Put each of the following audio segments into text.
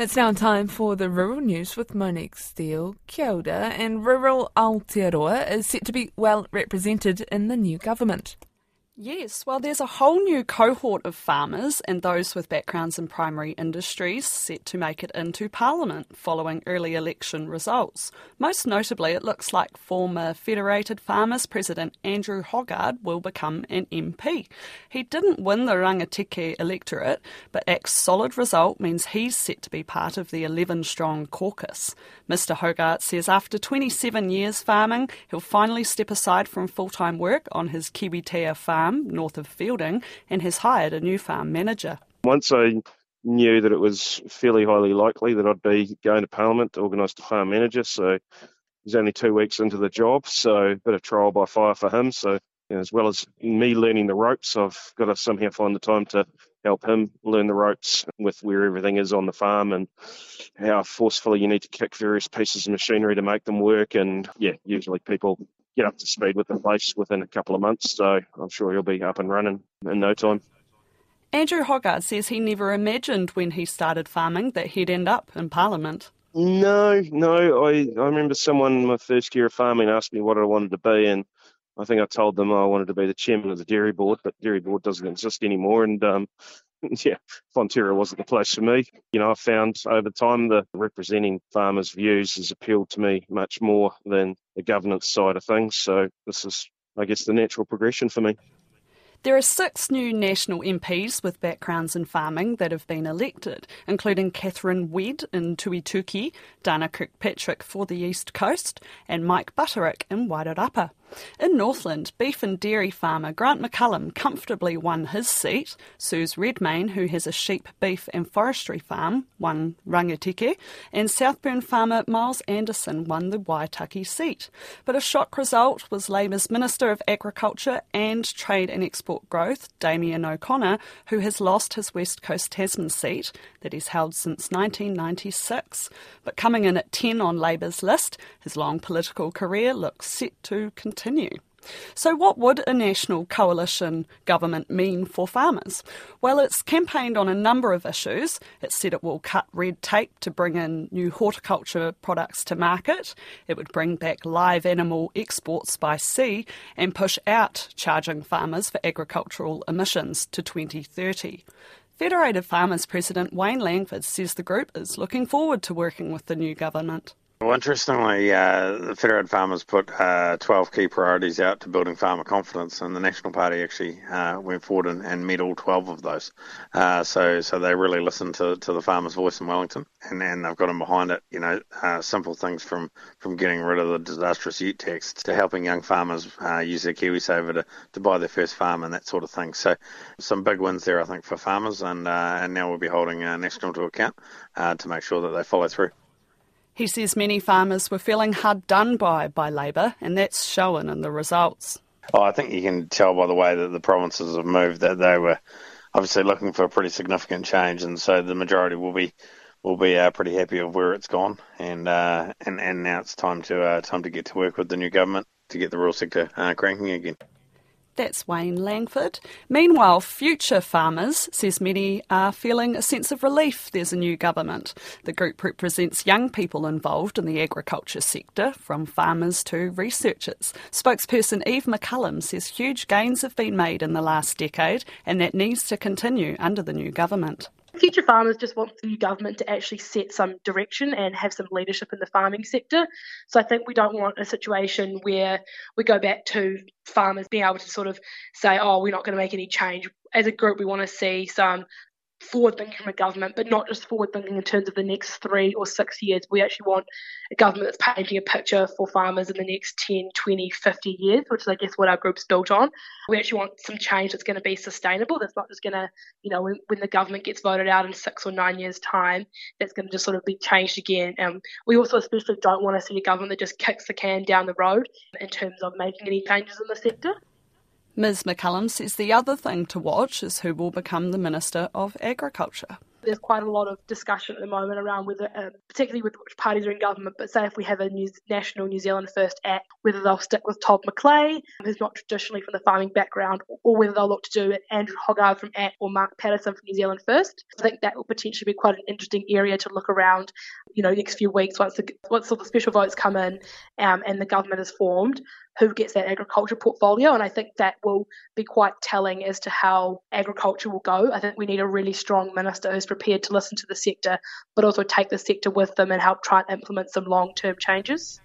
It's now time for the rural news with Monique Steele. Kia ora, and rural Aotearoa is set to be well represented in the new government. Yes, well, there's a whole new cohort of farmers and those with backgrounds in primary industries set to make it into Parliament following early election results. Most notably, it looks like former Federated Farmers President Andrew Hoggard will become an MP. He didn't win the Rangitikei electorate, but ACT's solid result means he's set to be part of the 11 strong caucus. Mr. Hoggard says after 27 years farming, he'll finally step aside from full time work on his Kiwitea farm farm north of Feilding and has hired a new farm manager. Once I knew that it was fairly highly likely that I'd be going to Parliament to organise a farm manager, so he's only two weeks into the job, so a bit of trial by fire for him. So you know, as well as me learning the ropes, I've got to somehow find the time to help him learn the ropes with where everything is on the farm and how forcefully you need to kick various pieces of machinery to make them work. And yeah, usually people get up to speed with the place within a couple of months. So I'm sure he'll be up and running in no time. Andrew Hoggard says he never imagined when he started farming that he'd end up in Parliament. No, no. I, I remember someone in my first year of farming asked me what I wanted to be, and I think I told them I wanted to be the chairman of the dairy board, but dairy board doesn't exist anymore. And um, yeah, Fonterra wasn't the place for me. You know, I found over time the representing farmers' views has appealed to me much more than the governance side of things. So this is, I guess, the natural progression for me. There are six new national MPs with backgrounds in farming that have been elected, including Catherine Wedd in Tukituki, Dana Kirkpatrick for the East Coast, and Mike Butterick in Wairarapa. In Northland, beef and dairy farmer Grant McCallum comfortably won his seat. Suze Redmayne, who has a sheep, beef and forestry farm, won Rangitikei, and Southburn farmer Miles Anderson won the Waitaki seat. But a shock result was Labour's Minister of Agriculture and Trade and Export Growth, Damien O'Connor, who has lost his West Coast Tasman seat that he's held since 1996. But coming in at 10 on Labour's list, his long political career looks set to continue continue. So, what would a national coalition government mean for farmers? Well, it's campaigned on a number of issues. It said it will cut red tape to bring in new horticulture products to market. It would bring back live animal exports by sea and push out charging farmers for agricultural emissions to 2030. Federated Farmers President Wayne Langford says the group is looking forward to working with the new government. Well, interestingly, uh, the Federated Farmers put uh, 12 key priorities out to building farmer confidence, and the National Party actually uh, went forward and, and, met all 12 of those. Uh, so, so they really listened to, to the farmers' voice in Wellington, and, and they've got them behind it. You know, uh, simple things from, from getting rid of the disastrous ute tax to helping young farmers uh, use their KiwiSaver to, to buy their first farm and that sort of thing. So, some big wins there, I think, for farmers, and and now we'll be holding National to account to make sure that they follow through. He says many farmers were feeling hard done by by Labour, and that's shown in the results. Oh, I think you can tell by the way that the provinces have moved that they were obviously looking for a pretty significant change, and so the majority will be will be uh, pretty happy of where it's gone, and uh, and and now it's time to uh, time to get to work with the new government to get the rural sector uh, cranking again. That's Wayne Langford. Meanwhile, future farmers, says many, are feeling a sense of relief there's a new government. The group represents young people involved in the agriculture sector, from farmers to researchers. Spokesperson Eve McCullum says huge gains have been made in the last decade and that needs to continue under the new government. Future Farmers just want the new government to actually set some direction and have some leadership in the farming sector. So I think we don't want a situation where we go back to farmers being able to sort of say, oh, we're not going to make any change. As a group, we want to see some forward thinking from a government, but not just forward thinking in terms of the next three or six years. We actually want a government that's painting a picture for farmers in the next 10, 20, 50 years, which is, I guess, what our group's built on. We actually want some change that's going to be sustainable, that's not just going to, you know, when, when, the government gets voted out in six or nine years' time, that's going to just sort of be changed again. And we also especially don't want to see a government that just kicks the can down the road in terms of making any changes in the sector. Ms McCullum says the other thing to watch is who will become the Minister of Agriculture. There's quite a lot of discussion at the moment around whether, uh, particularly with which parties are in government, but say if we have a New, National New Zealand First Act, whether they'll stick with Todd McClay, who's not traditionally from the farming background, or whether they'll look to do it Andrew Hoggard from ACT or Mark Patterson from New Zealand First. I think that will potentially be quite an interesting area to look around, you know, next few weeks once the, once all the special votes come in um, and the government is formed who gets that agriculture portfolio. And I think that will be quite telling as to how agriculture will go. I think we need a really strong minister who's prepared to listen to the sector, but also take the sector with them and help try and implement some long term changes.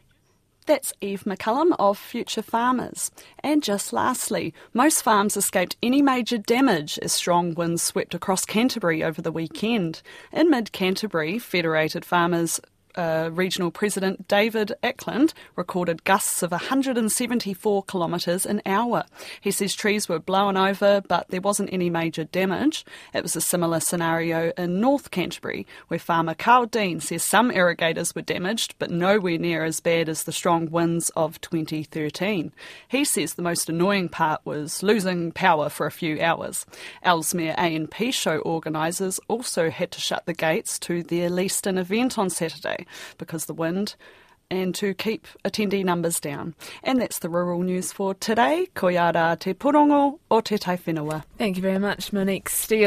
That's Eve McCullum of Future Farmers. And just lastly, most farms escaped any major damage as strong winds swept across Canterbury over the weekend. In mid Canterbury, Federated Farmers uh, Regional President David Acland recorded gusts of 174 kilometres an hour. He says trees were blown over, but there wasn't any major damage. It was a similar scenario in North Canterbury, where farmer Carl Dean says some irrigators were damaged, but nowhere near as bad as the strong winds of 2013. He says the most annoying part was losing power for a few hours. Ellesmere A&P show organisers also had to shut the gates to their Leeston event on Saturday because the wind and to keep attendee numbers down. And that's the rural news for today. Koyara te porongo o te tai whenua. Thank you very much, Monique Steele.